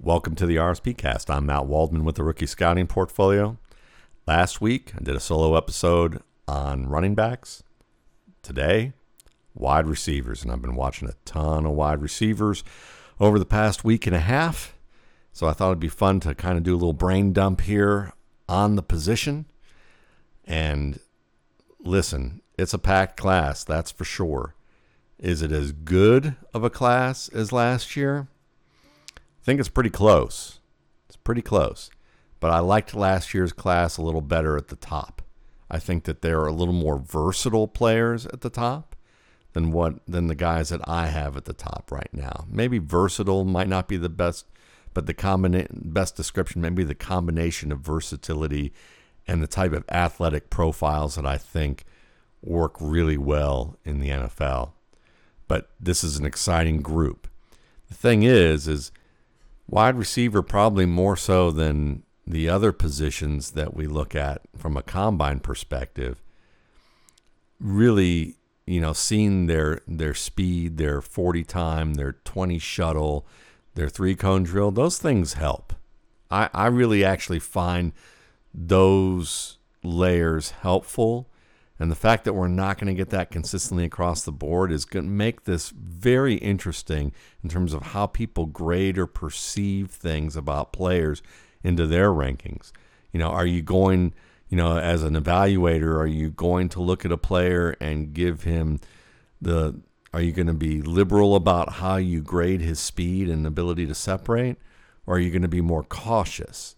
Welcome to the RSP cast. I'm Matt Waldman with the Rookie Scouting Portfolio. Last week, I did a solo episode on running backs. Today, wide receivers. And I've been watching a ton of wide receivers over the past week and a half. So I thought it'd be fun to kind of do a little brain dump here on the position. And listen, it's a packed class, that's for sure. Is it as good of a class as last year? I think it's pretty close. It's pretty close. But I liked last year's class a little better at the top. I think that there are a little more versatile players at the top than what than the guys that I have at the top right now. Maybe versatile might not be the best, but the combina- best description maybe the combination of versatility and the type of athletic profiles that I think work really well in the NFL. But this is an exciting group. The thing is, is wide receiver probably more so than the other positions that we look at from a combine perspective. Really, you know, seeing their their speed, their 40 time, their 20 shuttle, their three cone drill, those things help. I, I really actually find those layers helpful. And the fact that we're not going to get that consistently across the board is going to make this very interesting in terms of how people grade or perceive things about players into their rankings. You know, are you going, you know, as an evaluator, are you going to look at a player and give him the, are you going to be liberal about how you grade his speed and ability to separate? Or are you going to be more cautious?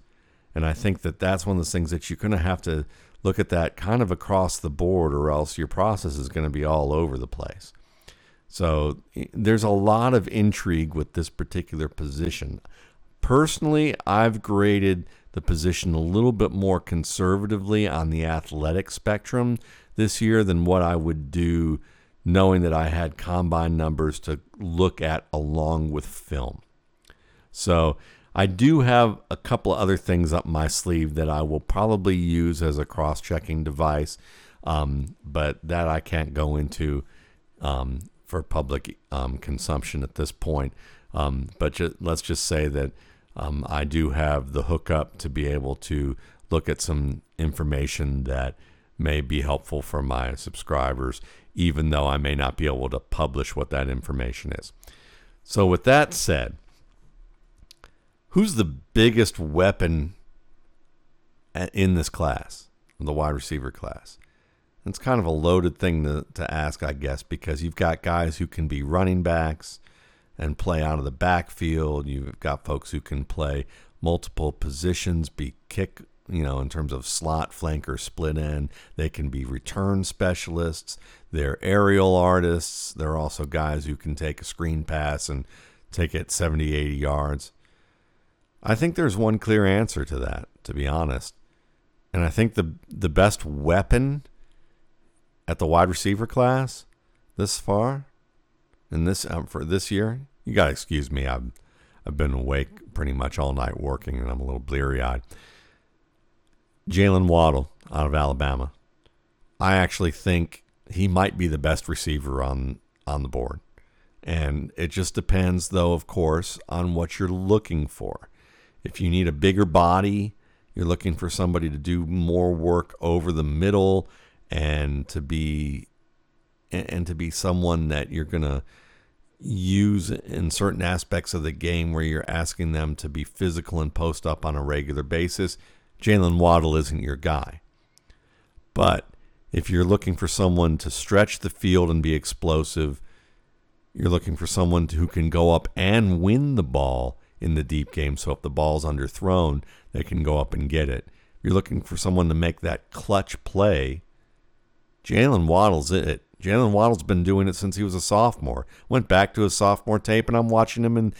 And I think that that's one of those things that you're going to have to look at that kind of across the board, or else your process is going to be all over the place. So there's a lot of intrigue with this particular position. Personally, I've graded the position a little bit more conservatively on the athletic spectrum this year than what I would do knowing that I had combine numbers to look at along with film. So I do have a couple of other things up my sleeve that I will probably use as a cross checking device, um, but that I can't go into um, for public um, consumption at this point. Um, but ju- let's just say that um, I do have the hookup to be able to look at some information that may be helpful for my subscribers, even though I may not be able to publish what that information is. So, with that said, who's the biggest weapon in this class, the wide receiver class? It's kind of a loaded thing to, to ask, I guess, because you've got guys who can be running backs and play out of the backfield. You've got folks who can play multiple positions, be kick, you know, in terms of slot, flanker, split end. They can be return specialists. They're aerial artists. They're also guys who can take a screen pass and take it 70, 80 yards. I think there's one clear answer to that, to be honest. And I think the the best weapon at the wide receiver class this far, in this um, for this year, you gotta excuse me. I've I've been awake pretty much all night working, and I'm a little bleary eyed. Jaylen Waddle out of Alabama. I actually think he might be the best receiver on on the board. And it just depends, though, of course, on what you're looking for. If you need a bigger body, you're looking for somebody to do more work over the middle and to be and to be someone that you're going to use in certain aspects of the game where you're asking them to be physical and post up on a regular basis, Jaylen Waddle isn't your guy. But if you're looking for someone to stretch the field and be explosive, you're looking for someone who can go up and win the ball in the deep game. So if the ball's underthrown, they can go up and get it. If you're looking for someone to make that clutch play, Jaylen Waddle's it. Jaylen Waddle's been doing it since he was a sophomore. Went back to his sophomore tape, and I'm watching him in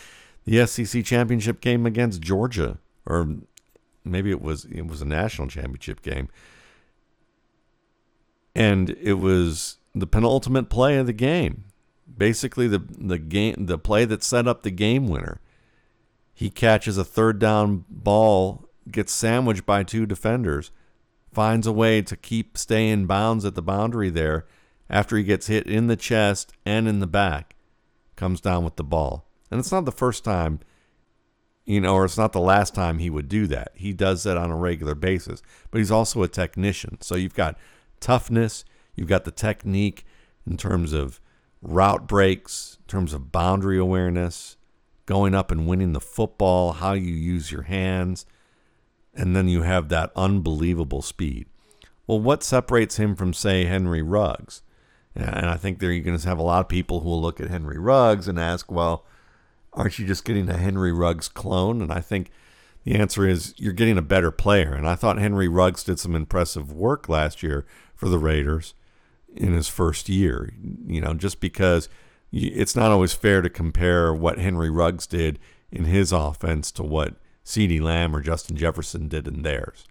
the SEC championship game against Georgia, or maybe it was it was a national championship game, and it was the penultimate play of the game. Basically, the the game the play that set up the game winner. He catches a third down ball, gets sandwiched by two defenders, finds a way to keep staying bounds at the boundary there after he gets hit in the chest and in the back, comes down with the ball. And it's not the first time you know, or it's not the last time he would do that. He does that on a regular basis, but he's also a technician. So you've got toughness, you've got the technique in terms of route breaks, in terms of boundary awareness, going up and winning the football, how you use your hands, and then you have that unbelievable speed. Well, what separates him from, say, Henry Ruggs? And I think there you're going to have a lot of people who will look at Henry Ruggs and ask, well, aren't you just getting a Henry Ruggs clone? And I think the answer is you're getting a better player. And I thought Henry Ruggs did some impressive work last year for the Raiders in his first year. You know, just because it's not always fair to compare what Henry Ruggs did in his offense to what CeeDee Lamb or Justin Jefferson did in theirs.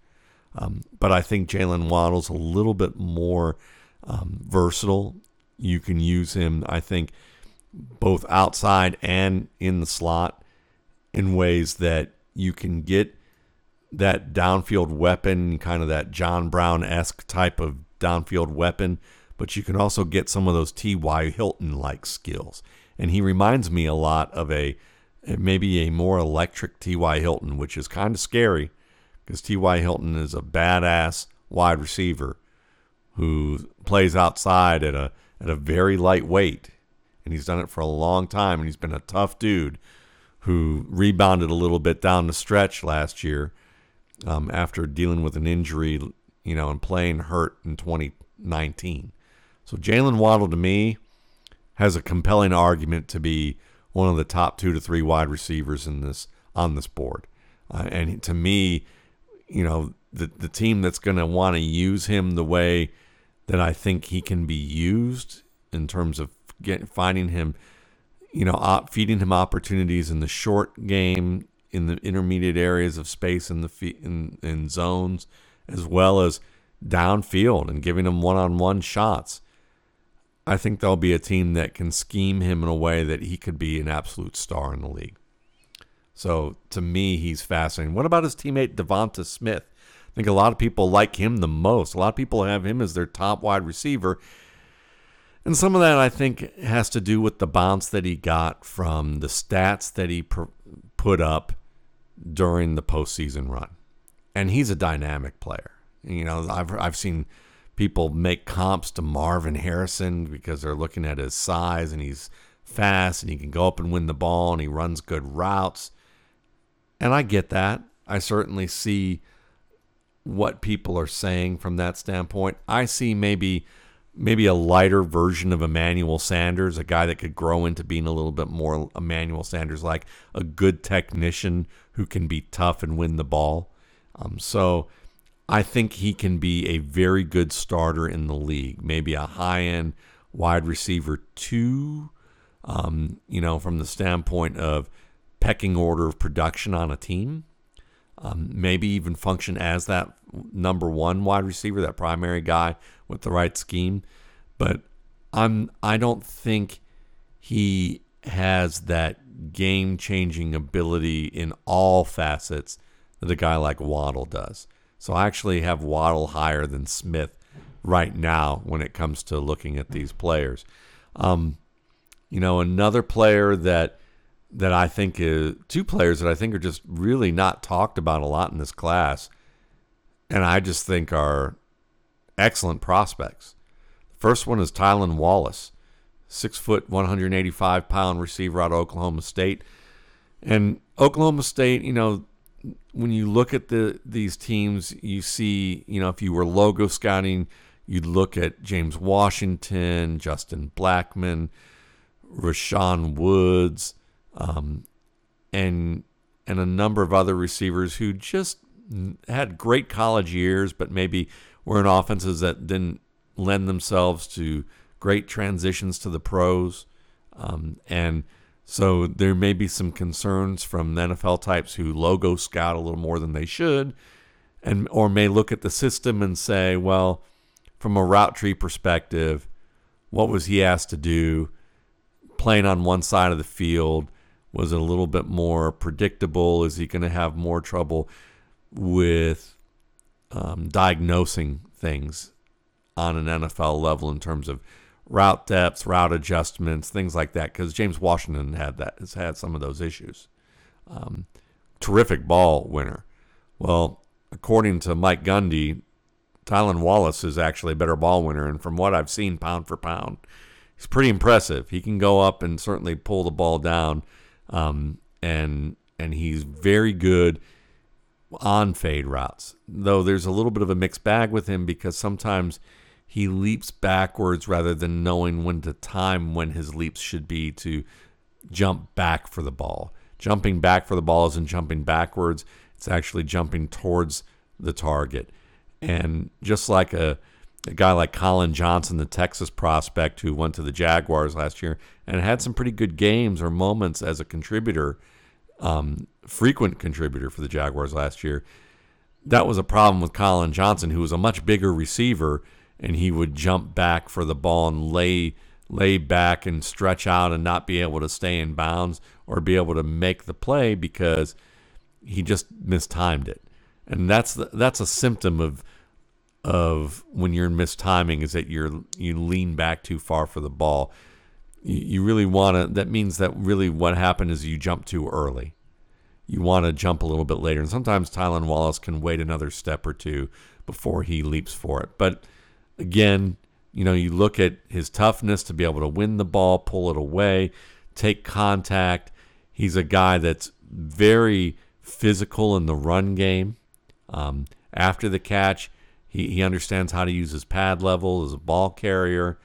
Um, but I think Jaylen Waddle's a little bit more um, versatile. You can use him, I think, both outside and in the slot in ways that you can get that downfield weapon, kind of that John Brown esque type of downfield weapon, but you can also get some of those T.Y. Hilton like skills. And he reminds me a lot of a maybe a more electric T.Y. Hilton, which is kind of scary because T.Y. Hilton is a badass wide receiver who plays outside at a at a very light weight and he's done it for a long time, and he's been a tough dude who rebounded a little bit down the stretch last year um, after dealing with an injury, you know, and playing hurt in 2019. So Jaylen Waddle to me has a compelling argument to be one of the top two to three wide receivers in this on this board, uh, and to me, you know, the the team that's going to want to use him the way that I think he can be used in terms of get finding him, you know, op, feeding him opportunities in the short game, in the intermediate areas of space in the in, in zones, as well as downfield and giving him one-on-one shots. I think there'll be a team that can scheme him in a way that he could be an absolute star in the league. So to me, he's fascinating. What about his teammate Devonta Smith? I think a lot of people like him the most. A lot of people have him as their top wide receiver. And some of that, I think, has to do with the bounce that he got from the stats that he put up during the postseason run. And he's a dynamic player. You know, I've, I've seen people make comps to Marvin Harrison because they're looking at his size and he's fast and he can go up and win the ball and he runs good routes. And I get that. I certainly see what people are saying from that standpoint. I see maybe maybe a lighter version of Emmanuel Sanders, a guy that could grow into being a little bit more Emmanuel Sanders, like a good technician who can be tough and win the ball. Um, so I think he can be a very good starter in the league, maybe a high end wide receiver two, um, you know, from the standpoint of pecking order of production on a team. Um, maybe even function as that number one wide receiver, that primary guy with the right scheme. But I'm I don't think he has that game changing ability in all facets that a guy like Waddle does. So I actually have Waddle higher than Smith right now when it comes to looking at these players. Um, you know, another player that that I think is two players that I think are just really not talked about a lot in this class, and I just think are excellent prospects. The first one is Tylan Wallace, six foot, 185 pound receiver out of Oklahoma State, and Oklahoma State, you know, when you look at the these teams, you see, you know, if you were logo scouting, you'd look at James Washington, Justin Blackmon, Rashaun Woods um, and and a number of other receivers who just had great college years, but maybe were in offenses that didn't lend themselves to great transitions to the pros. Um, and so there may be some concerns from NFL types who logo scout a little more than they should, and or may look at the system and say, well, from a route tree perspective, what was he asked to do? Playing on one side of the field, was a little bit more predictable? Is he going to have more trouble with um, diagnosing things on an NFL level in terms of route depths, route adjustments, things like that? Because James Washington had that has had some of those issues. Um, terrific ball winner. Well, according to Mike Gundy, Tylan Wallace is actually a better ball winner. And from what I've seen pound for pound, he's pretty impressive. He can go up and certainly pull the ball down. Um, and and he's very good on fade routes. Though there's a little bit of a mixed bag with him because sometimes he leaps backwards rather than knowing when to time when his leaps should be to jump back for the ball. Jumping back for the ball isn't jumping backwards, it's actually jumping towards the target. And just like a, a guy like Collin Johnson, the Texas prospect who went to the Jaguars last year and had some pretty good games or moments as a contributor, um, frequent contributor for the Jaguars last year. That was a problem with Collin Johnson, who was a much bigger receiver, and he would jump back for the ball and lay lay back and stretch out and not be able to stay in bounds or be able to make the play because he just mistimed it. And that's the, that's a symptom of of when you're mistiming is that you're you lean back too far for the ball. You, you really want to. That means that really what happened is you jump too early. You want to jump a little bit later, and sometimes Tylan Wallace can wait another step or two before he leaps for it. But again, you know, you look at his toughness to be able to win the ball, pull it away, take contact. He's a guy that's very physical in the run game. Um, after the catch, he, he understands how to use his pad level as a ball carrier.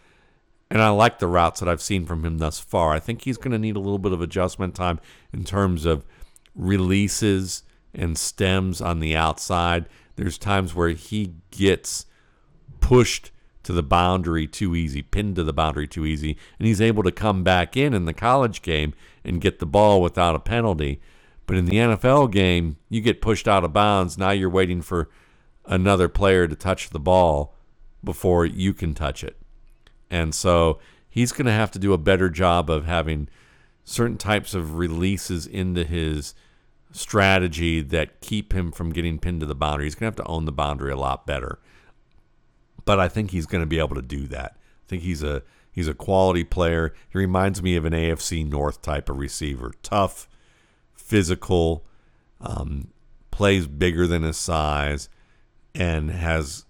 And I like the routes that I've seen from him thus far. I think he's going to need a little bit of adjustment time in terms of releases and stems on the outside. There's times where he gets pushed to the boundary too easy, pinned to the boundary too easy, and he's able to come back in in the college game and get the ball without a penalty. But in the NFL game, you get pushed out of bounds. Now you're waiting for another player to touch the ball before you can touch it. And so he's going to have to do a better job of having certain types of releases into his strategy that keep him from getting pinned to the boundary. He's going to have to own the boundary a lot better. But I think he's going to be able to do that. I think he's a he's a quality player. He reminds me of an AFC North type of receiver. Tough, physical, um, plays bigger than his size, and has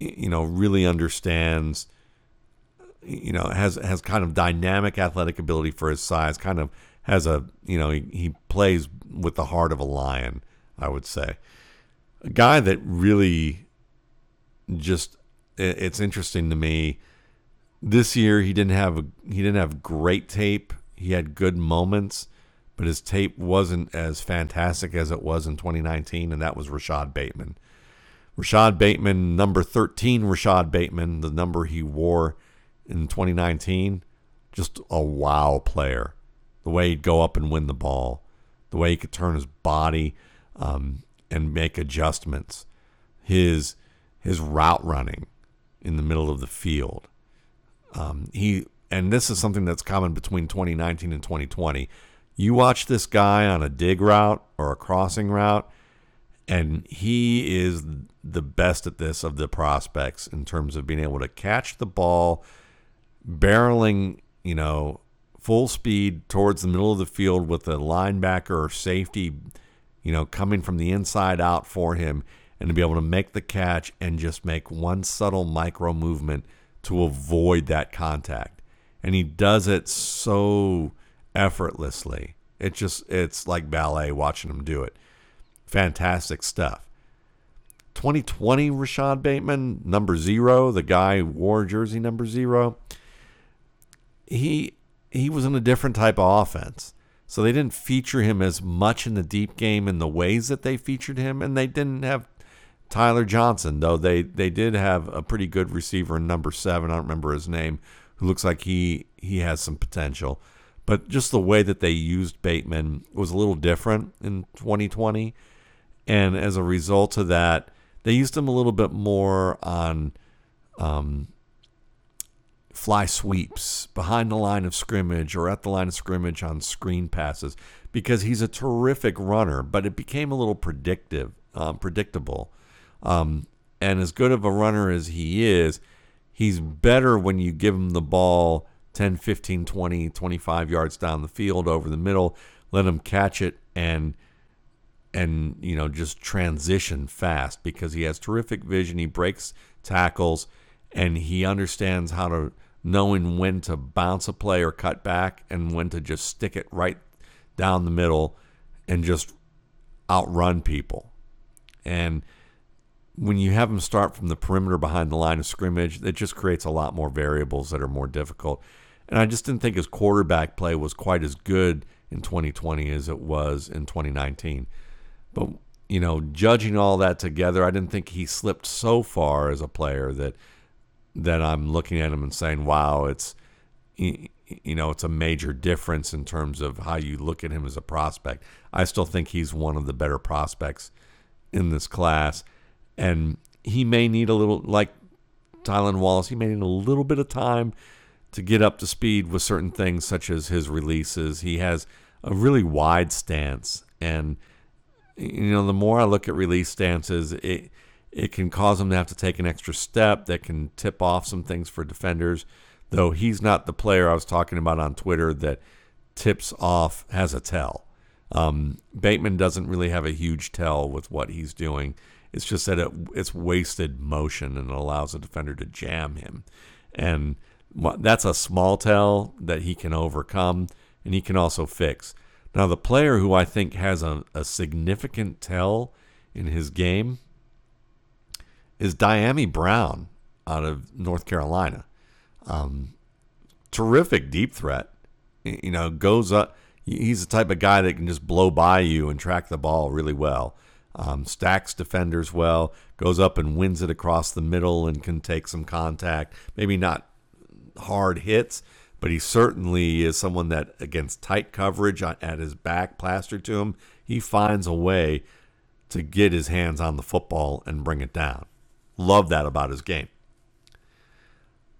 you know really understands you know has has kind of dynamic athletic ability for his size kind of has a you know he, he plays with the heart of a lion i would say a guy that really just it's interesting to me this year he didn't have a, he didn't have great tape he had good moments but his tape wasn't as fantastic as it was in 2019, and that was Rashod Bateman. Rashod Bateman, number 13, Rashod Bateman, the number he wore in 2019, just a wow player. The way he'd go up and win the ball, the way he could turn his body um, and make adjustments, his his route running in the middle of the field. Um, he and this is something that's common between 2019 and 2020. You watch this guy on a dig route or a crossing route, and he is the best at this of the prospects in terms of being able to catch the ball, barreling, you know, full speed towards the middle of the field with a linebacker or safety, you know, coming from the inside out for him, and to be able to make the catch and just make one subtle micro movement to avoid that contact. And he does it so effortlessly. It just it's like ballet watching him do it. Fantastic stuff. 2020 Rashod Bateman, number zero, the guy wore jersey number zero. He he was in a different type of offense. So they didn't feature him as much in the deep game in the ways that they featured him, and they didn't have Tyler Johnson, though they, they did have a pretty good receiver in number seven. I don't remember his name, who looks like he he has some potential. But just the way that they used Bateman was a little different in 2020. And as a result of that, they used him a little bit more on um, fly sweeps behind the line of scrimmage or at the line of scrimmage on screen passes because he's a terrific runner, but it became a little predictive, um, predictable. Um, and as good of a runner as he is, he's better when you give him the ball 10, 15, 20, 25 yards down the field over the middle, let him catch it and and you know just transition fast because he has terrific vision. He breaks tackles and he understands how to knowing when to bounce a play or cut back and when to just stick it right down the middle and just outrun people. And when you have him start from the perimeter behind the line of scrimmage, it just creates a lot more variables that are more difficult. And I just didn't think his quarterback play was quite as good in 2020 as it was in 2019. But, you know, judging all that together, I didn't think he slipped so far as a player that that I'm looking at him and saying, "Wow, it's you know, it's a major difference in terms of how you look at him as a prospect." I still think he's one of the better prospects in this class, and he may need a little like Tylan Wallace. He may need a little bit of time to get up to speed with certain things, such as his releases. He has a really wide stance, and you know, the more I look at release stances, it it can cause him to have to take an extra step that can tip off some things for defenders. Though he's not the player I was talking about on Twitter that tips off has a tell. Um, Bateman doesn't really have a huge tell with what he's doing. It's just that it, it's wasted motion and it allows a defender to jam him. And that's a small tell that he can overcome and he can also fix. Now, the player who I think has a, a significant tell in his game is Dyami Brown out of North Carolina. Um, terrific deep threat. You know, goes up. He's the type of guy that can just blow by you and track the ball really well. Um, stacks defenders well, goes up and wins it across the middle and can take some contact. Maybe not hard hits, but he certainly is someone that, against tight coverage at his back plastered to him, he finds a way to get his hands on the football and bring it down. Love that about his game.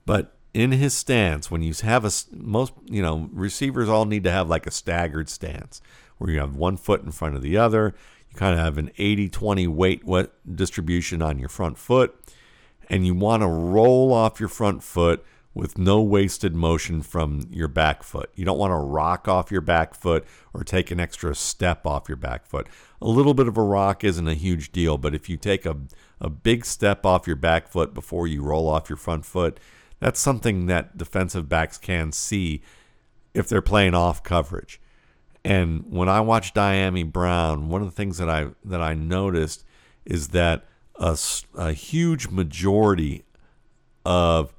But in his stance, when you have a most, you know, receivers all need to have like a staggered stance where you have one foot in front of the other. Kind of have an 80 20 weight distribution on your front foot, and you want to roll off your front foot with no wasted motion from your back foot. You don't want to rock off your back foot or take an extra step off your back foot. A little bit of a rock isn't a huge deal, but if you take a, a big step off your back foot before you roll off your front foot, that's something that defensive backs can see if they're playing off coverage. And when I watch Dyami Brown, one of the things that I that I noticed is that a, a huge majority of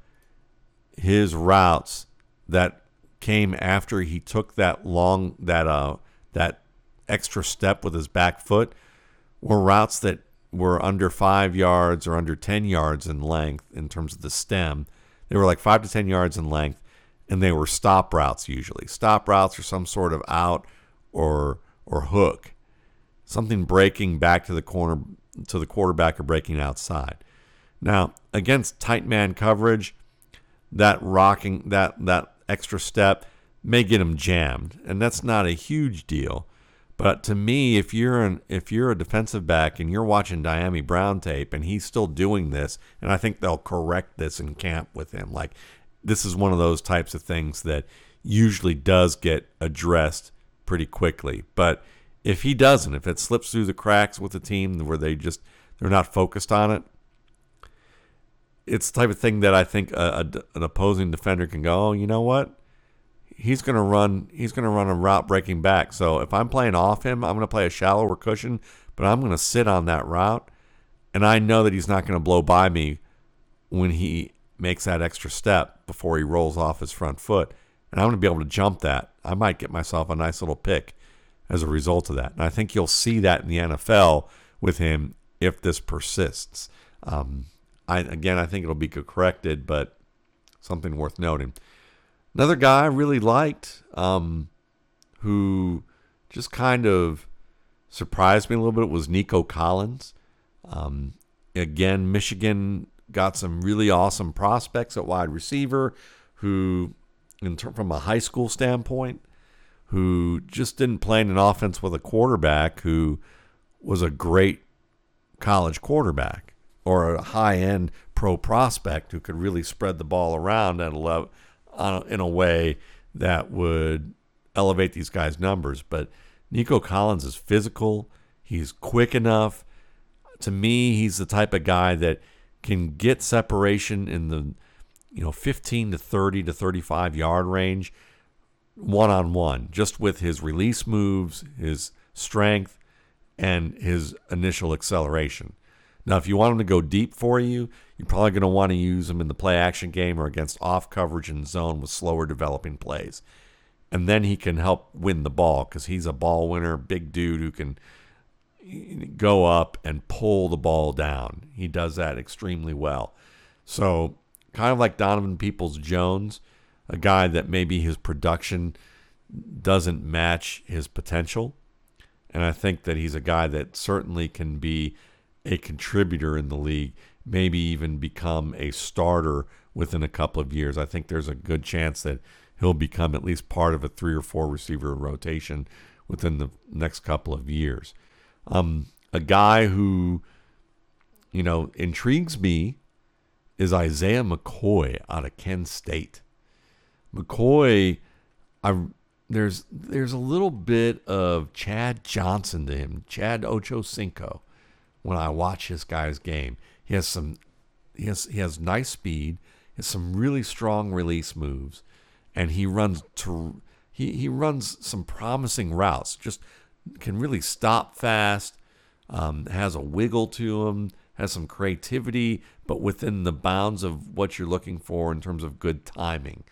his routes that came after he took that long that uh that extra step with his back foot were routes that were under five yards or under 10 yards in length in terms of the stem. They were like five to 10 yards in length, and they were stop routes usually. Stop routes are some sort of out or or hook, something breaking back to the corner to the quarterback or breaking outside. Now, against tight man coverage, that rocking that that extra step may get him jammed, and that's not a huge deal. But to me, if you're an if you're a defensive back and you're watching Dyami Brown tape and he's still doing this, and I think they'll correct this in camp with him. Like this is one of those types of things that usually does get addressed pretty quickly. But if he doesn't, if it slips through the cracks with the team where they just they're not focused on it, it's the type of thing that I think a, a, an opposing defender can go, oh, you know what? He's gonna run. He's gonna run a route breaking back. So if I'm playing off him, I'm gonna play a shallower cushion, but I'm gonna sit on that route, and I know that he's not gonna blow by me when he makes that extra step before he rolls off his front foot, and I'm gonna be able to jump that. I might get myself a nice little pick as a result of that, and I think you'll see that in the NFL with him if this persists. Um, I again, I think it'll be corrected, but something worth noting. Another guy I really liked, um, who just kind of surprised me a little bit, was Nico Collins. Um, again, Michigan got some really awesome prospects at wide receiver, who, in ter- from a high school standpoint, who just didn't play an offense with a quarterback who was a great college quarterback or a high end pro prospect who could really spread the ball around at a in a way that would elevate these guys' numbers. But Nico Collins is physical. He's quick enough. To me, he's the type of guy that can get separation in the you know 15 to 30 to 35 yard range one on one just with his release moves, his strength and his initial acceleration. Now, if you want him to go deep for you, you're probably going to want to use him in the play action game or against off coverage and zone with slower developing plays. And then he can help win the ball because he's a ball winner, big dude who can eh, go up and pull the ball down. He does that extremely well. So, kind of like Donovan Peoples Jones, a guy that maybe his production doesn't match his potential. And I think that he's a guy that certainly can be a contributor in the league, maybe even become a starter within a couple of years. I think there's a good chance that he'll become at least part of a three or four receiver rotation within the next couple of years. Um, a guy who, you know, intrigues me is Isaiah McKoy out of Kent State. McKoy, I there's there's a little bit of Chad Johnson to him, Chad Ocho Cinco when I watch this guy's game. He has some he has he has nice speed, has some really strong release moves, and he runs to he, he runs some promising routes. Just can really stop fast, um, has a wiggle to him, has some creativity, but within the bounds of what you're looking for in terms of good timing.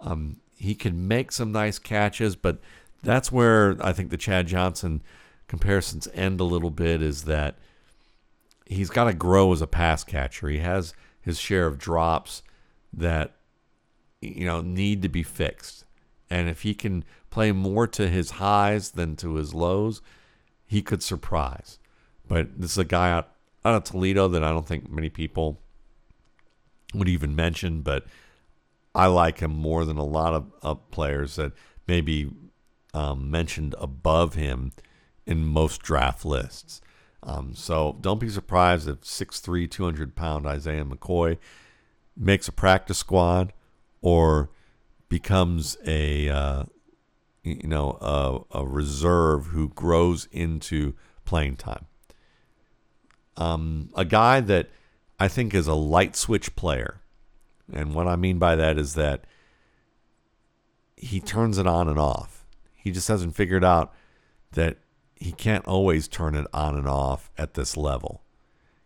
Um, he can make some nice catches, but that's where I think the Chad Johnson comparisons end a little bit. Is that he's got to grow as a pass catcher. He has his share of drops that you know need to be fixed. And if he can play more to his highs than to his lows, he could surprise. But this is a guy out, out of Toledo that I don't think many people would even mention, but I like him more than a lot of, players that maybe um, mentioned above him in most draft lists. Um, so don't be surprised if 6'3, 200 pound Isaiah McKoy makes a practice squad or becomes a uh, you know a, a, reserve who grows into playing time. Um, a guy that I think is a light switch player, and what I mean by that is that he turns it on and off. He just hasn't figured out that he can't always turn it on and off at this level.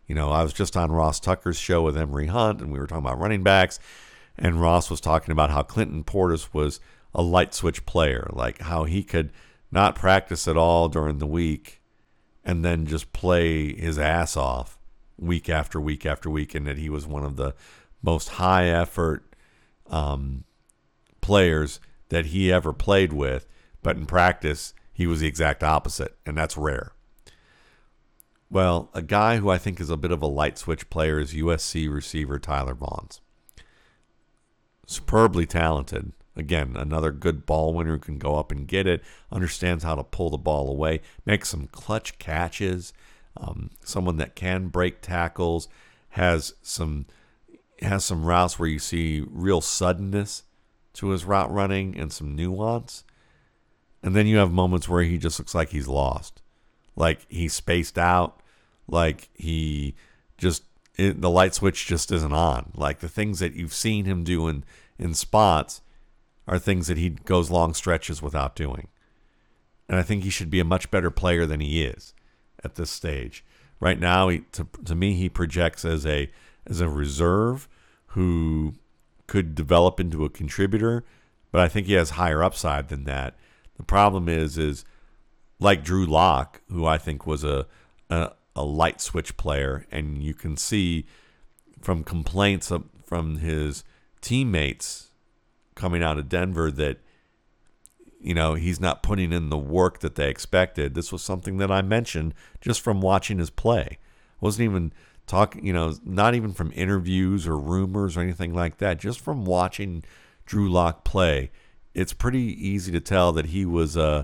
You know, I was just on Ross Tucker's show with Emory Hunt, and we were talking about running backs, and Ross was talking about how Clinton Portis was a light switch player, like how he could not practice at all during the week and then just play his ass off week after week after week, and that he was one of the most high effort um, players that he ever played with. But in practice, he was the exact opposite, and that's rare. Well, a guy who I think is a bit of a light switch player is USC receiver Tyler Vaughns. Superbly talented. Again, another good ball winner who can go up and get it, understands how to pull the ball away, makes some clutch catches. Um, someone that can break tackles, has some has some routes where you see real suddenness to his route running and some nuance. And then you have moments where he just looks like he's lost. Like he's spaced out. Like he just, it, the light switch just isn't on. Like the things that you've seen him do in, in spots are things that he goes long stretches without doing. And I think he should be a much better player than he is at this stage. Right now, he, to, to me, he projects as a as a reserve who could develop into a contributor, but I think he has higher upside than that. The problem is, is like Drew Lock, who I think was a, a, a light switch player, and you can see from complaints from his teammates coming out of Denver that you know he's not putting in the work that they expected. This was something that I mentioned just from watching his play. wasn't even talking, you know, not even from interviews or rumors or anything like that. Just from watching Drew Lock play, it's pretty easy to tell that he was uh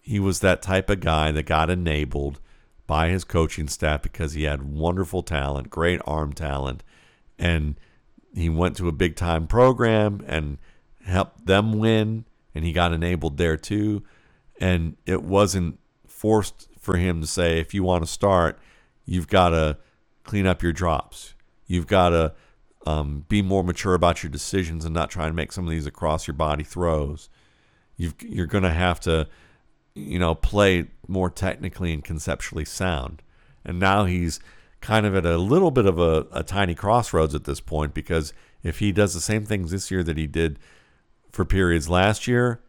he was that type of guy that got enabled by his coaching staff because he had wonderful talent, great arm talent, and he went to a big time program and helped them win and he got enabled there too and it wasn't forced for him to say, if you want to start, you've got to clean up your drops. You've got to um, be more mature about your decisions and not try and make some of these across your body throws. you are going to have to, you know, play more technically and conceptually sound. And now he's kind of at a little bit of a, a tiny crossroads at this point because if he does the same things this year that he did for periods last year,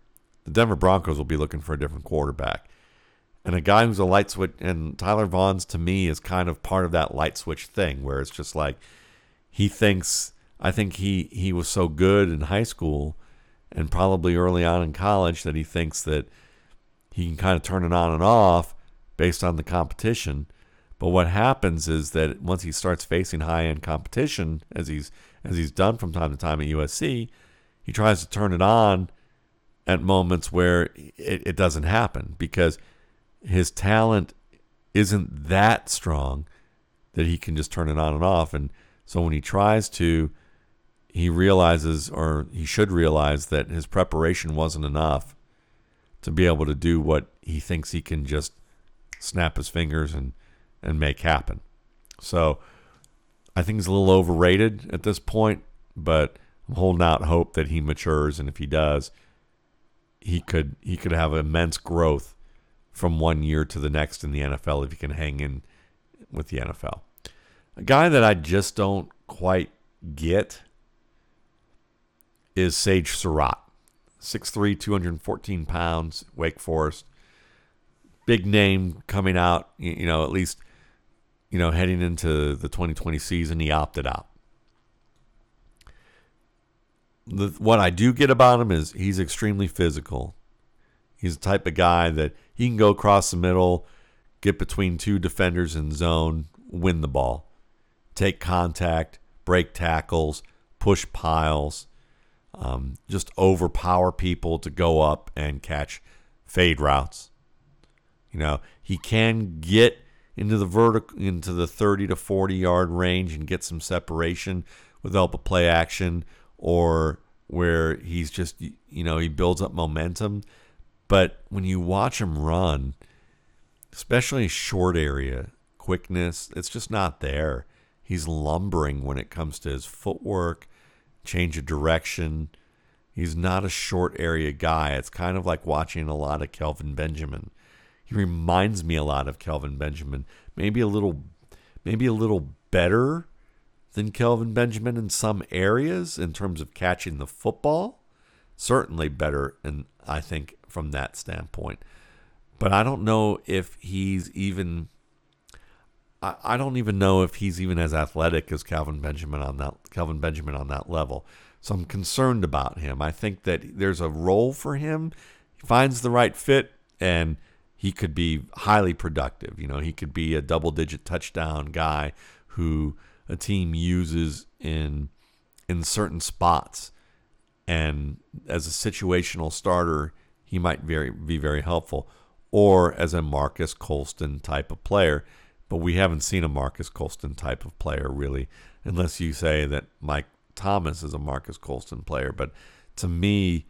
the Denver Broncos will be looking for a different quarterback. And a guy who's a light switch, and Tyler Vaughns to me is kind of part of that light switch thing where it's just like he thinks, I think he, he was so good in high school and probably early on in college that he thinks that he can kind of turn it on and off based on the competition. But what happens is that once he starts facing high end competition, as he's as he's done from time to time at USC, he tries to turn it on at moments where it, it doesn't happen because his talent isn't that strong that he can just turn it on and off. And so when he tries to, he realizes, or he should realize, that his preparation wasn't enough to be able to do what he thinks he can just snap his fingers and, and make happen. So I think he's a little overrated at this point, but I'm holding out hope that he matures, and if he does, he could he could have immense growth from one year to the next in the NFL if he can hang in with the NFL. A guy that I just don't quite get is Sage Surratt. 6'3, 214 pounds, Wake Forest. Big name coming out, you know, at least, you know, heading into the 2020 season. He opted out the, what I do get about him is he's extremely physical. He's the type of guy that he can go across the middle, get between two defenders in zone, win the ball, take contact, break tackles, push piles, um, just overpower people to go up and catch fade routes. You know, he can get into the vertical into the 30 to 40 yard range and get some separation with help of play action or where he's just you know he builds up momentum. But when you watch him run especially short area quickness it's just not there. He's lumbering when it comes to his footwork change of direction. He's not a short area guy. It's kind of like watching a lot of Kelvin Benjamin he reminds me a lot of Kelvin Benjamin maybe a little maybe a little better than Kelvin Benjamin in some areas in terms of catching the football. Certainly better, and I think from that standpoint. But I don't know if he's even. I, I don't even know if he's even as athletic as Calvin Benjamin on that Kelvin Benjamin on that level. So I'm concerned about him. I think that there's a role for him. He finds the right fit, and he could be highly productive. You know, he could be a double digit touchdown guy who a team uses in in certain spots. And as a situational starter, he might very be very helpful, or as a Marques Colston type of player. But we haven't seen a Marques Colston type of player really, unless you say that Mike Thomas is a Marques Colston player. But to me,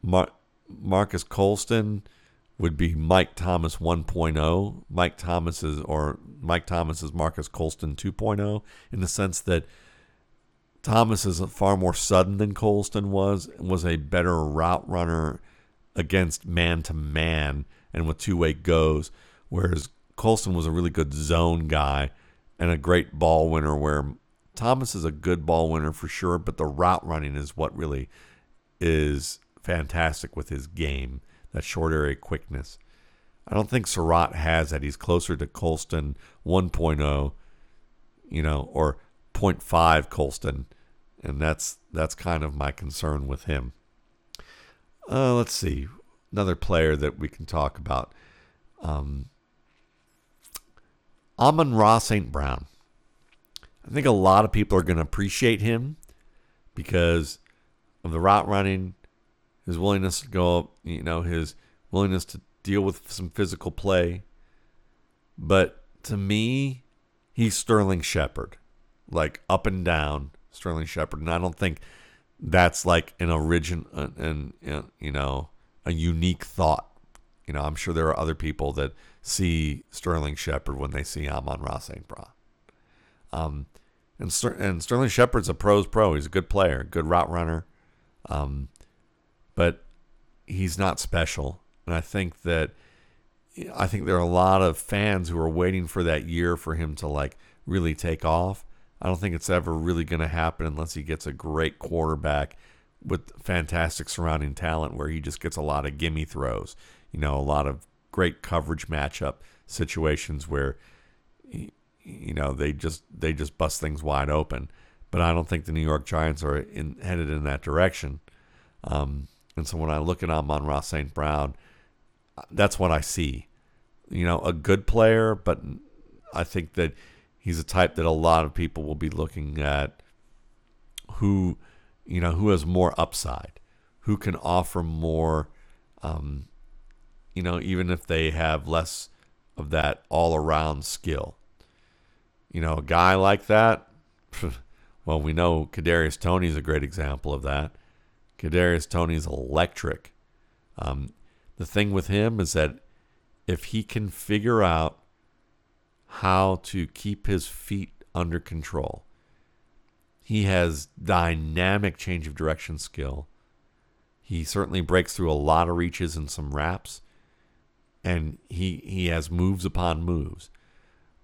Mar- Marques Colston would be Mike Thomas 1.0. Mike Thomas is or Mike Thomas is Marques Colston 2.0 in the sense that Thomas is far more sudden than Colston was, was a better route runner against man to man and with two way goes, whereas Colston was a really good zone guy and a great ball winner where Thomas is a good ball winner for sure, but the route running is what really is fantastic with his game that short area quickness. I don't think Surratt has that. He's closer to Colston 1.0, you know, or 0.5 Colston, and that's that's kind of my concern with him. Uh, let's see another player that we can talk about. Um, Amon-Ra St. Brown. I think a lot of people are going to appreciate him because of the route running, his willingness to go up, you know, his willingness to deal with some physical play. But to me, he's Sterling Shepard, like up and down Sterling Shepard, and I don't think that's like an origin and you know a unique thought you know, I'm sure there are other people that see Sterling Shepard when they see Amon-Ra St. Brown. Um, and, Ster- and Sterling Shepard's a pro's pro. He's a good player, good route runner. Um, but he's not special. And I think that I think there are a lot of fans who are waiting for that year for him to like really take off. I don't think it's ever really going to happen unless he gets a great quarterback with fantastic surrounding talent where he just gets a lot of gimme throws, you know, a lot of great coverage matchup situations where you know they just they just bust things wide open. But I don't think the New York Giants are in, headed in that direction. Um, and so when I look at Amon-Ra St. Brown, that's what I see. You know, a good player, but I think that he's a type that a lot of people will be looking at who, you know, who has more upside, who can offer more, um, you know, even if they have less of that all around skill. You know, a guy like that, well, we know Kadarius is a great example of that. Kadarius Toney's electric. Um, the thing with him is that if he can figure out how to keep his feet under control, he has dynamic change of direction skill. He certainly breaks through a lot of reaches and some wraps, and he he has moves upon moves.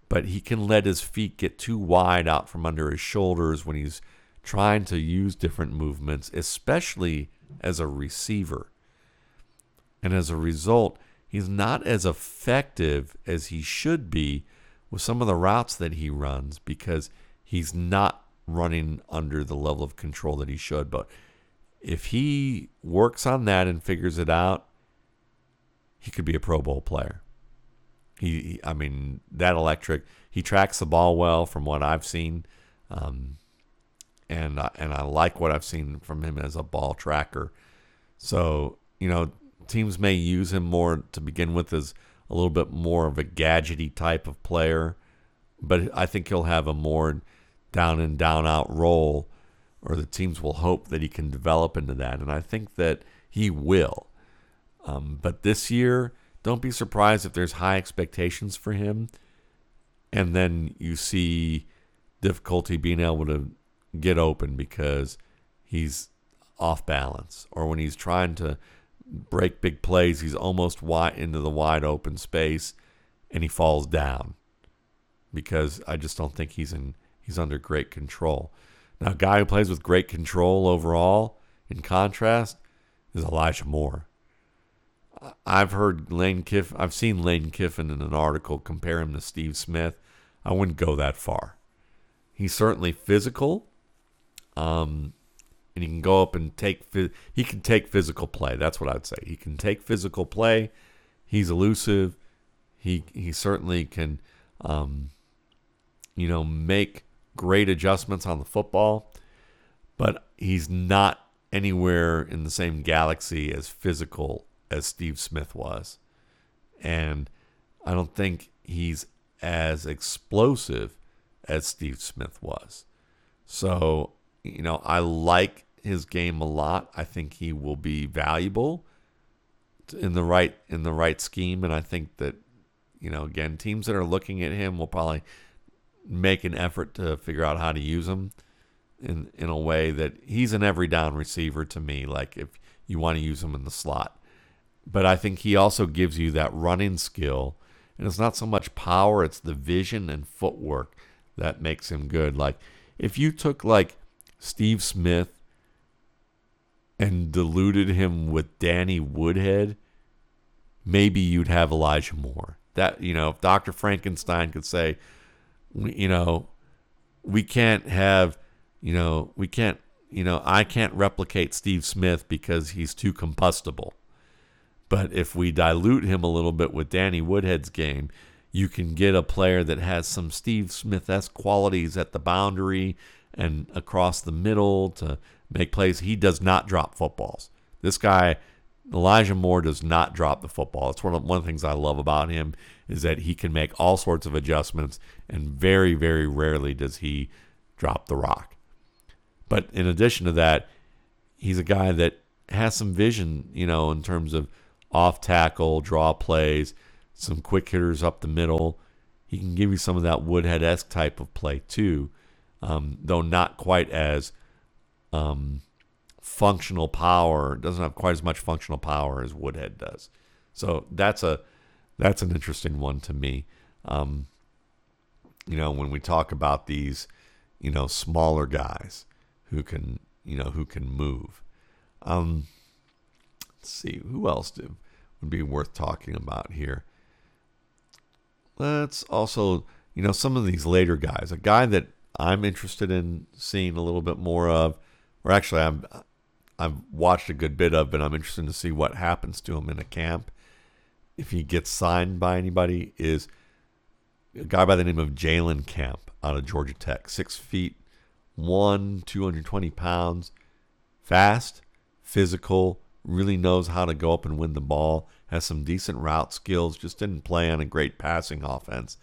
But he can let his feet get too wide out from under his shoulders when he's trying to use different movements, especially as a receiver. And as a result, he's not as effective as he should be with some of the routes that he runs because he's not running under the level of control that he should. But if he works on that and figures it out, he could be a Pro Bowl player. He, I mean, that electric. He tracks the ball well, from what I've seen, um, and and I like what I've seen from him as a ball tracker. So you know, teams may use him more to begin with as a little bit more of a gadgety type of player, but I think he'll have a more down and down out role, or the teams will hope that he can develop into that, and I think that he will. Um, but this year, don't be surprised if there's high expectations for him, and then you see difficulty being able to get open because he's off balance, or when he's trying to break big plays. He's almost wide into the wide open space, and he falls down because I just don't think he's in he's under great control. Now, a guy who plays with great control overall, in contrast, is Elijah Moore. I've heard Lane Kiffin, I've seen Lane Kiffin in an article compare him to Steve Smith. I wouldn't go that far. He's certainly physical. Um, and he can go up and take he can take physical play. That's what I'd say. He can take physical play. He's elusive. He he certainly can, um, you know, make great adjustments on the football, but he's not anywhere in the same galaxy as physical as Steve Smith was, and I don't think he's as explosive as Steve Smith was. So, you know, I like his game a lot. I think he will be valuable in the right in the right scheme, and I think that you know again teams that are looking at him will probably make an effort to figure out how to use him in in a way that he's an every down receiver to me. Like if you want to use him in the slot, but I think he also gives you that running skill, and it's not so much power; it's the vision and footwork that makes him good. Like if you took like Steve Smith and diluted him with Danny Woodhead, maybe you'd have Elijah Moore. That you know, if Dr. Frankenstein could say, you know, we can't have, you know, we can't, you know, I can't replicate Steve Smith because he's too combustible. But if we dilute him a little bit with Danny Woodhead's game, you can get a player that has some Steve Smith esque qualities at the boundary and across the middle to make plays. He does not drop footballs. This guy, Elijah Moore, does not drop the football. It's one of one of the things I love about him is that he can make all sorts of adjustments, and very, very rarely does he drop the rock. But in addition to that, he's a guy that has some vision, you know, in terms of off tackle, draw plays, some quick hitters up the middle. He can give you some of that Woodhead esque type of play too, um, though not quite as um, functional power. Doesn't have quite as much functional power as Woodhead does. So that's a that's an interesting one to me. Um, you know, when we talk about these, you know, smaller guys who can, you know, who can move. Um, let's see, who else do, would be worth talking about here? Let's also, you know, some of these later guys. A guy that I'm interested in seeing a little bit more of, or actually, I'm I've watched a good bit of, but I'm interested to see what happens to him in a camp. If he gets signed by anybody, is a guy by the name of Jalen Camp out of Georgia Tech, six feet one, 220 pounds, fast, physical, really knows how to go up and win the ball, has some decent route skills, just didn't play on a great passing offense.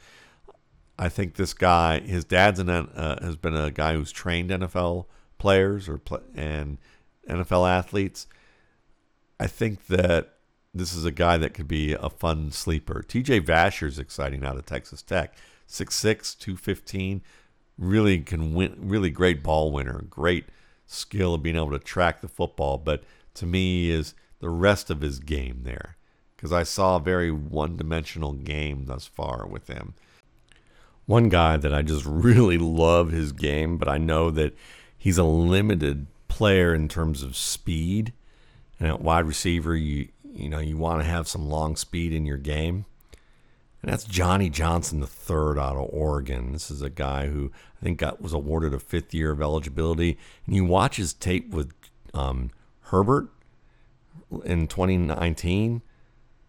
I think this guy, his dad's an, uh, has been a guy who's trained NFL players or and NFL athletes. I think that this is a guy that could be a fun sleeper. TJ Vasher is exciting out of Texas Tech. 6'6, 215. Really can win, really great ball winner. Great skill of being able to track the football. But to me, is the rest of his game there. Because I saw a very one dimensional game thus far with him. One guy that I just really love his game, but I know that he's a limited player in terms of speed. And at wide receiver, you you know you want to have some long speed in your game. And that's Johnny Johnson the third out of Oregon. This is a guy who I think got was awarded a fifth year of eligibility. And you watch his tape with um, Herbert in 2019.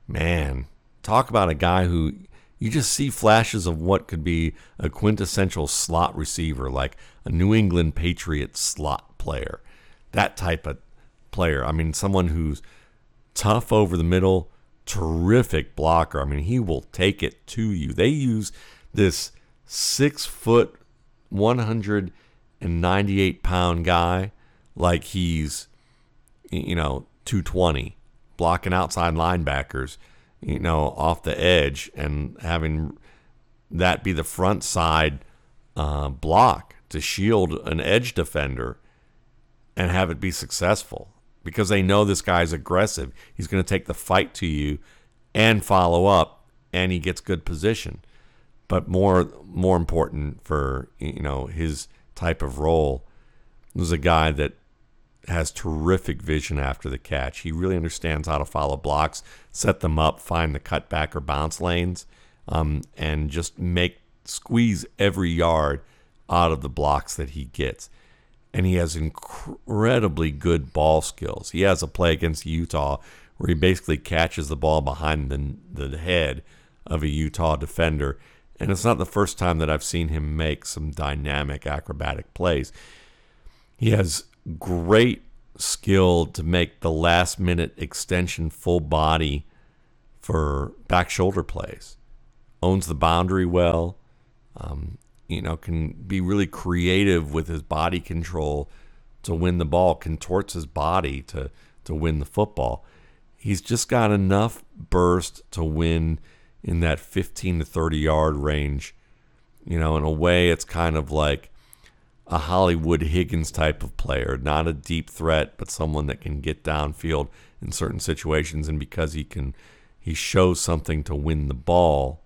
Man, talk about a guy who you just see flashes of what could be a quintessential slot receiver, like a New England Patriots slot player that type of player. I mean, someone who's tough over the middle, terrific blocker. I mean, he will take it to you. They use this six foot, 198 pound guy like he's, you know, 220, blocking outside linebackers, you know, off the edge and having that be the front side uh, block to shield an edge defender and have it be successful because they know this guy's aggressive. He's going to take the fight to you and follow up, and he gets good position. But more more important for you know his type of role was a guy that has terrific vision after the catch. He really understands how to follow blocks, set them up, find the cutback or bounce lanes, um, and just make squeeze every yard out of the blocks that he gets and he has incredibly good ball skills. He has a play against Utah where he basically catches the ball behind the, the head of a Utah defender. And it's not the first time that I've seen him make some dynamic acrobatic plays. He has great skill to make the last minute extension full body for back shoulder plays. Owns the boundary well. Um, you know, can be really creative with his body control to win the ball, contorts his body to to win the football. He's just got enough burst to win in that 15 to 30 yard range. You know, in a way, it's kind of like a Hollywood Higgins type of player, not a deep threat, but someone that can get downfield in certain situations. And because he can, he shows something to win the ball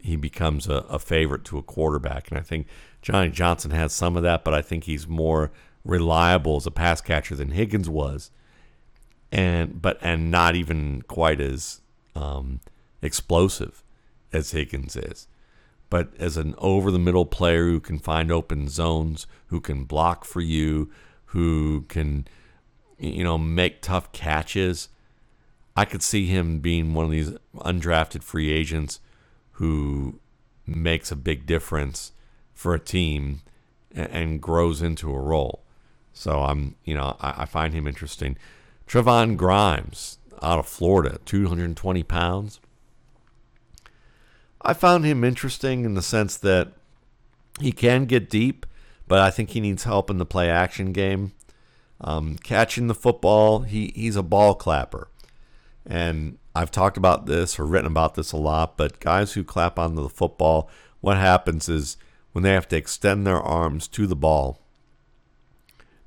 he becomes a, a favorite to a quarterback. And I think Johnny Johnson has some of that, but I think he's more reliable as a pass catcher than Higgins was, and but and not even quite as um, explosive as Higgins is. But as an over the middle player who can find open zones, who can block for you, who can you know make tough catches, I could see him being one of these undrafted free agents who makes a big difference for a team and, grows into a role. So I'm, you know, I, I find him interesting. Trevon Grimes out of Florida, 220 pounds. I found him interesting in the sense that he can get deep, but I think he needs help in the play action game. Um, catching the football, he, he's a ball clapper. And I've talked about this or written about this a lot, but guys who clap onto the football, what happens is when they have to extend their arms to the ball,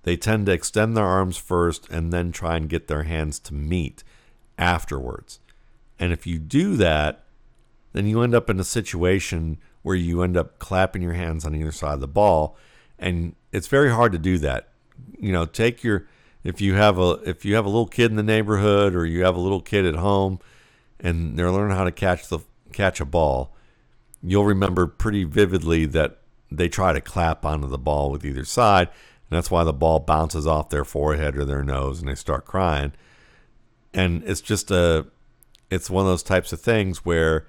they tend to extend their arms first and then try and get their hands to meet afterwards. And if you do that, then you end up in a situation where you end up clapping your hands on either side of the ball. And it's very hard to do that. You know, take your if you have a if you have a little kid in the neighborhood or you have a little kid at home and they're learning how to catch the catch a ball, you'll remember pretty vividly that they try to clap onto the ball with either side, and that's why the ball bounces off their forehead or their nose and they start crying. And it's just a it's one of those types of things where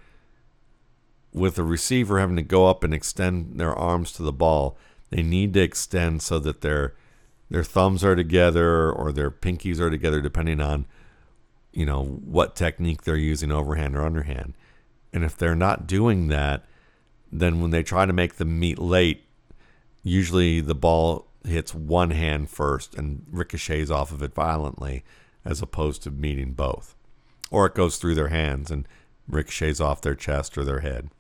with a receiver having to go up and extend their arms to the ball, they need to extend so that their their thumbs are together or their pinkies are together depending on you know what technique they're using overhand or underhand. And if they're not doing that, then when they try to make them meet late, usually the ball hits one hand first and ricochets off of it violently as opposed to meeting both or it goes through their hands and ricochets off their chest or their head.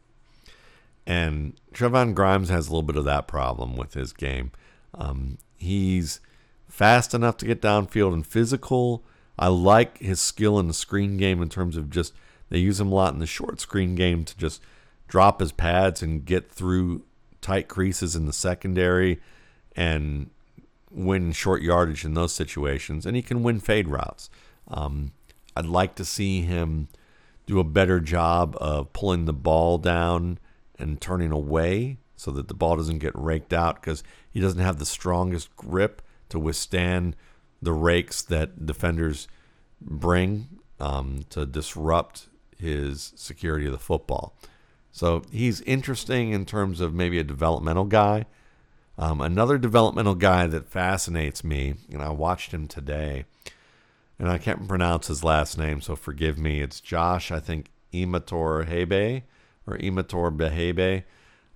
And Trevon Grimes has a little bit of that problem with his game. Um, he's fast enough to get downfield and physical. I like his skill in the screen game in terms of just they use him a lot in the short screen game to just drop his pads and get through tight creases in the secondary and win short yardage in those situations. And he can win fade routes. Um, I'd like to see him do a better job of pulling the ball down and turning away so that the ball doesn't get raked out because he doesn't have the strongest grip to withstand the rakes that defenders bring um, to disrupt his security of the football. So he's interesting in terms of maybe a developmental guy. Um, another developmental guy that fascinates me, and I watched him today, and I can't pronounce his last name, so forgive me. It's Josh, I think, Imator Hebe or Imator Behebe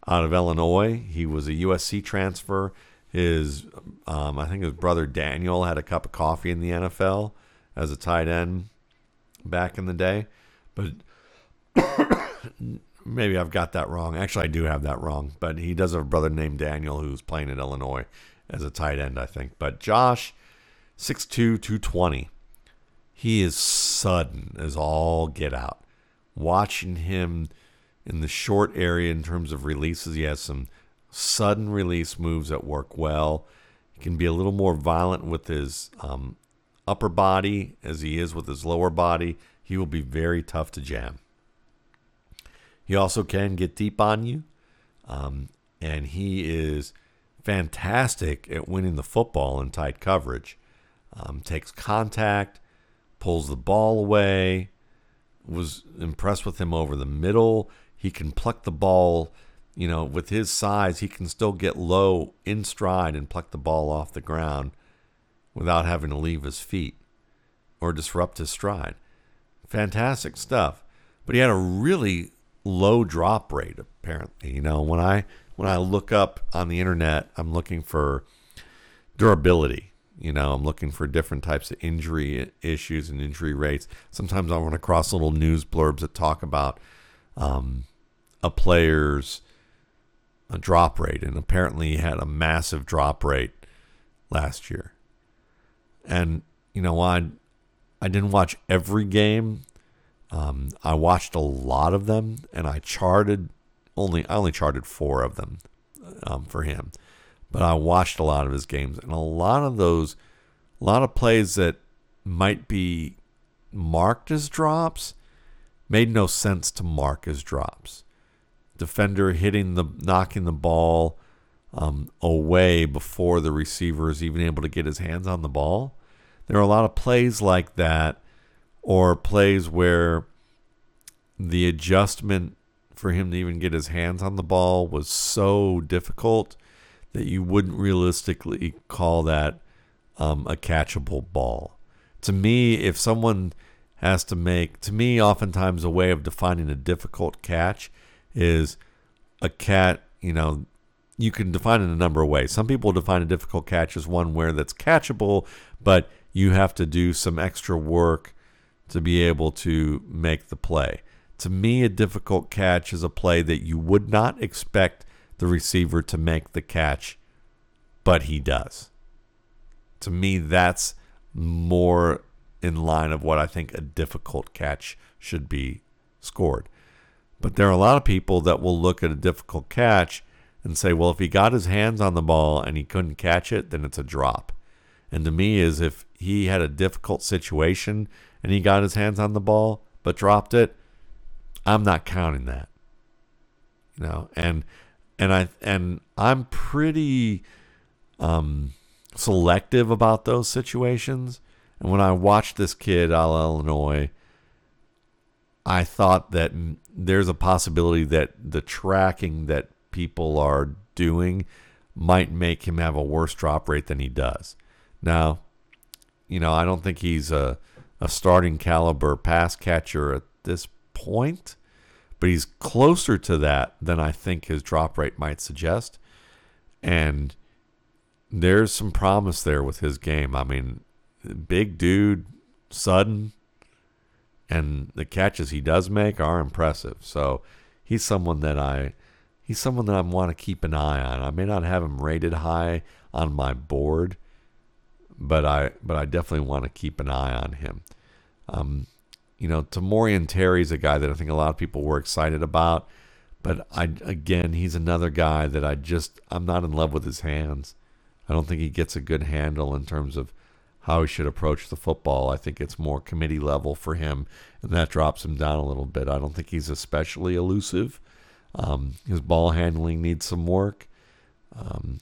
out of Illinois. He was a USC transfer. His, um, I think his brother Daniel had a cup of coffee in the NFL as a tight end back in the day, but maybe I've got that wrong. Actually, I do have that wrong, but he does have a brother named Daniel who's playing at Illinois as a tight end, I think. But Josh, 6'2", 220 he is sudden as all get out. Watching him in the short area in terms of releases, he has some sudden release moves that work well. He can be a little more violent with his um, upper body as he is with his lower body. He will be very tough to jam. He also can get deep on you, um, and he is fantastic at winning the football in tight coverage. Um, takes contact, pulls the ball away. Was impressed with him over the middle. He can pluck the ball, you know, with his size, he can still get low in stride and pluck the ball off the ground without having to leave his feet or disrupt his stride. Fantastic stuff. But he had a really low drop rate apparently. You know, when I when I look up on the internet, I'm looking for durability. You know, I'm looking for different types of injury issues and injury rates. Sometimes I run across little news blurbs that talk about um, a player's a drop rate, and apparently he had a massive drop rate last year. And you know, I I didn't watch every game. Um, I watched a lot of them, and I charted only I only charted four of them um, for him but I watched a lot of his games, and a lot of those, a lot of plays that might be marked as drops made no sense to mark as drops. Defender hitting the, knocking the ball um, away before the receiver is even able to get his hands on the ball. There are a lot of plays like that, or plays where the adjustment for him to even get his hands on the ball was so difficult that you wouldn't realistically call that um, a catchable ball. To me, if someone has to make, to me, oftentimes a way of defining a difficult catch is a cat, you know, you can define it a number of ways. Some people define a difficult catch as one where that's catchable, but you have to do some extra work to be able to make the play. To me, a difficult catch is a play that you would not expect the receiver to make the catch, but he does. To me, that's more in line of what I think a difficult catch should be scored. But there are a lot of people that will look at a difficult catch and say, well, if he got his hands on the ball and he couldn't catch it, then it's a drop. And to me, is if he had a difficult situation and he got his hands on the ball but dropped it, I'm not counting that. You know, and and I and I'm pretty um, selective about those situations. And when I watched this kid out of Illinois, I thought that there's a possibility that the tracking that people are doing might make him have a worse drop rate than he does. Now, you know, I don't think he's a, a starting caliber pass catcher at this point, but he's closer to that than I think his drop rate might suggest. And there's some promise there with his game. I mean, big dude, sudden, and the catches he does make are impressive. So he's someone that I he's someone that I want to keep an eye on. I may not have him rated high on my board, but I but I definitely want to keep an eye on him. Um, you know, Tamorrion Terry's a guy that I think a lot of people were excited about, but I again he's another guy that I just I'm not in love with his hands. I don't think he gets a good handle in terms of how he should approach the football. I think it's more committee level for him, and that drops him down a little bit. I don't think he's especially elusive. Um, his ball handling needs some work, um,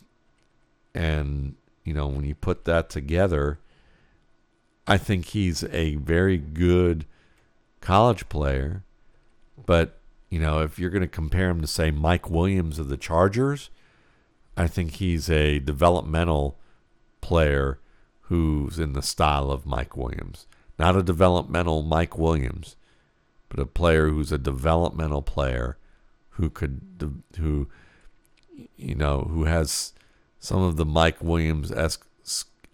and you know when you put that together, I think he's a very good college player. But you know if you're going to compare him to say Mike Williams of the Chargers, I think he's a developmental player who's in the style of Mike Williams. Not a developmental Mike Williams, but a player who's a developmental player who could who you know who has some of the Mike Williams esque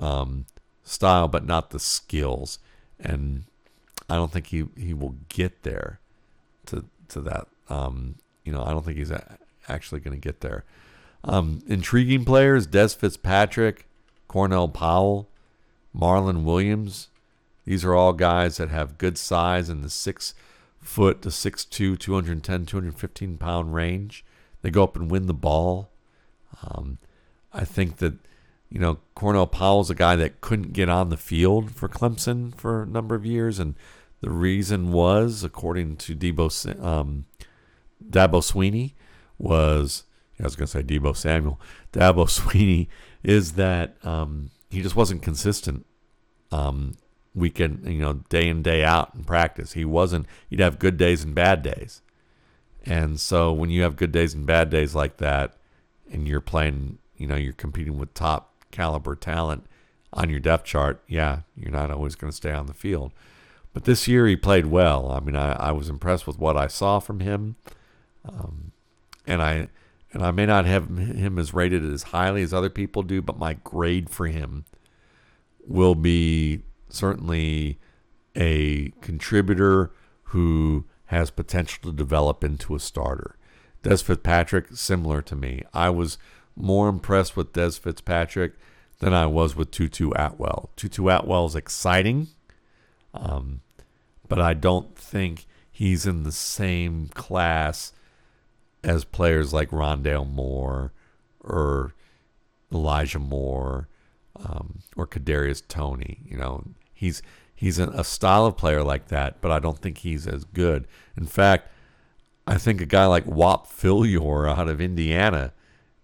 um, style, but not the skills. And I don't think he, he will get there to to that. Um, you know, I don't think he's a, actually going to get there. Um, intriguing players: Dez Fitzpatrick, Cornell Powell, Marlon Williams. These are all guys that have good size in the six foot to 6'2", 210, 215 pound range. They go up and win the ball. Um, I think that, you know, Cornell Powell's a guy that couldn't get on the field for Clemson for a number of years. And the reason was, according to Debo, um, Dabo Swinney, was I was going to say Deebo Samuel, Dabo Swinney, is that um, he just wasn't consistent um, weekend, you know, day in day out in practice. He wasn't. He'd have good days and bad days, and so when you have good days and bad days like that, and you're playing, you know, you're competing with top caliber talent on your depth chart. Yeah, you're not always going to stay on the field. But this year he played well. I mean, I, I was impressed with what I saw from him, um, and I and I may not have him as rated as highly as other people do, but my grade for him will be certainly a contributor who has potential to develop into a starter. Dez Fitzpatrick, similar to me. I was more impressed with Dez Fitzpatrick than I was with Tutu Atwell. Tutu Atwell is exciting, um, but I don't think he's in the same class as players like Rondale Moore or Elijah Moore um, or Kadarius Toney. You know, he's he's a style of player like that, but I don't think he's as good. In fact, I think a guy like Whop Philyor out of Indiana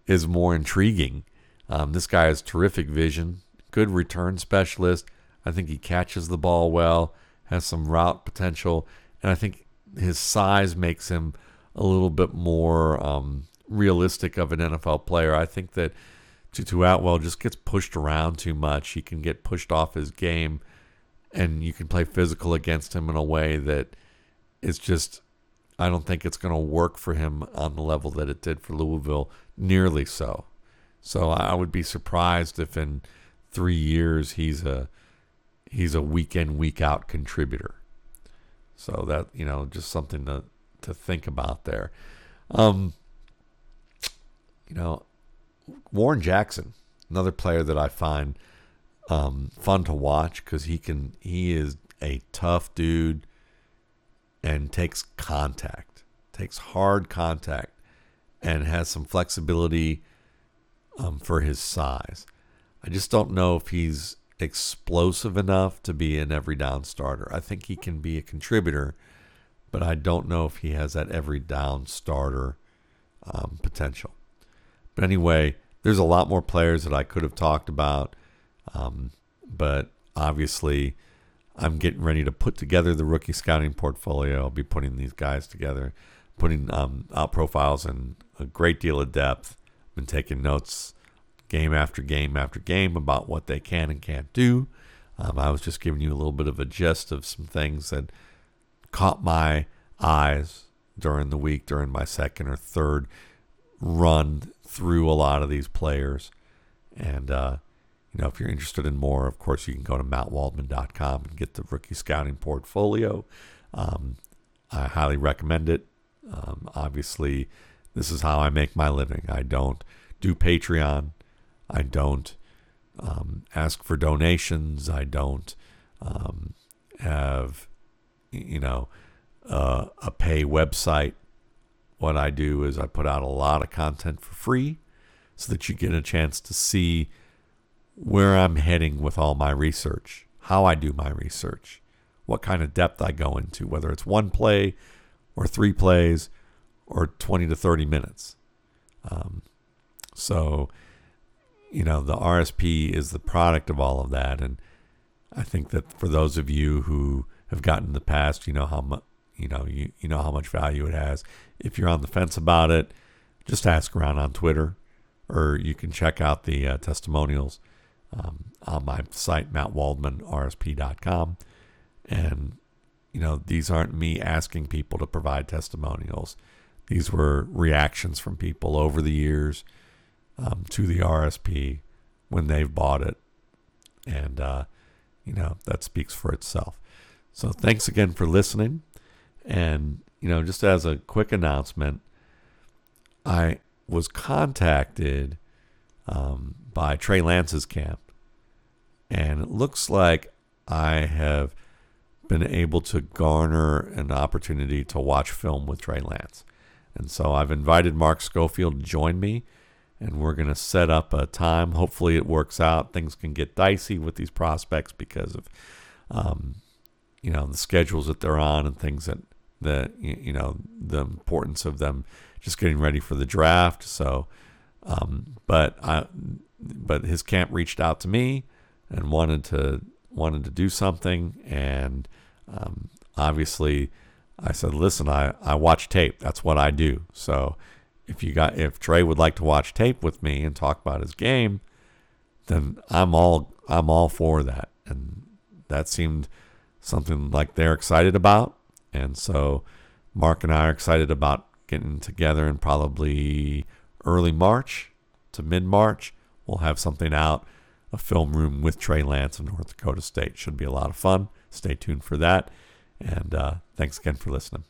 is more intriguing. Um, this guy has terrific vision, good return specialist. I think he catches the ball well, has some route potential, and I think his size makes him a little bit more um, realistic of an NFL player. I think that Tutu Atwell just gets pushed around too much. He can get pushed off his game, and you can play physical against him in a way that is just. I don't think it's going to work for him on the level that it did for Louisville, nearly so. So I would be surprised if in three years he's a he's a week in week out contributor. So that you know, just something to to think about there. Um, you know, Warren Jackson, another player that I find um, fun to watch because he can he is a tough dude and takes contact, takes hard contact, and has some flexibility um, for his size. I just don't know if he's explosive enough to be an every down starter. I think he can be a contributor, but I don't know if he has that every down starter um, potential. But anyway, there's a lot more players that I could have talked about, um, but obviously, I'm getting ready to put together the rookie scouting portfolio. I'll be putting these guys together, putting um, out profiles in a great deal of depth. I've Been taking notes game after game after game about what they can and can't do. Um, I was just giving you a little bit of a gist of some things that caught my eyes during the week, during my second or third run through a lot of these players. And, uh, you know, if you're interested in more, of course, you can go to mattwaldman.com and get the rookie scouting portfolio. Um, I highly recommend it. Um, obviously, this is how I make my living. I don't do Patreon. I don't um, ask for donations. I don't um, have, you know, uh, a pay website. What I do is I put out a lot of content for free so that you get a chance to see where I'm heading with all my research, how I do my research, what kind of depth I go into, whether it's one play or three plays or 20 to 30 minutes. Um, so, you know, the RSP is the product of all of that. And I think that for those of you who have gotten in the past, you know how much, you know, you, you know how much value it has. If you're on the fence about it, just ask around on Twitter or you can check out the uh, testimonials um, on my site, mattwaldmanrsp.com. And, you know, these aren't me asking people to provide testimonials. These were reactions from people over the years um, to the RSP when they've bought it. And, uh, you know, that speaks for itself. So thanks again for listening. And, you know, just as a quick announcement, I was contacted um, by Trey Lance's camp. And it looks like I have been able to garner an opportunity to watch film with Trey Lance. And so I've invited Mark Schofield to join me and we're going to set up a time. Hopefully, it works out. Things can get dicey with these prospects because of, um, you know, the schedules that they're on and things that the you know the importance of them just getting ready for the draft. So, um, but I, but his camp reached out to me and wanted to wanted to do something, and um, obviously, I said, listen, I I watch tape. That's what I do. So if you got if Trey would like to watch tape with me and talk about his game, then I'm all I'm all for that. And that seemed something like they're excited about. And so Mark and I are excited about getting together in probably early March to mid March. We'll have something out, a film room with Trey Lance of North Dakota State. Should be a lot of fun. Stay tuned for that. And uh, thanks again for listening.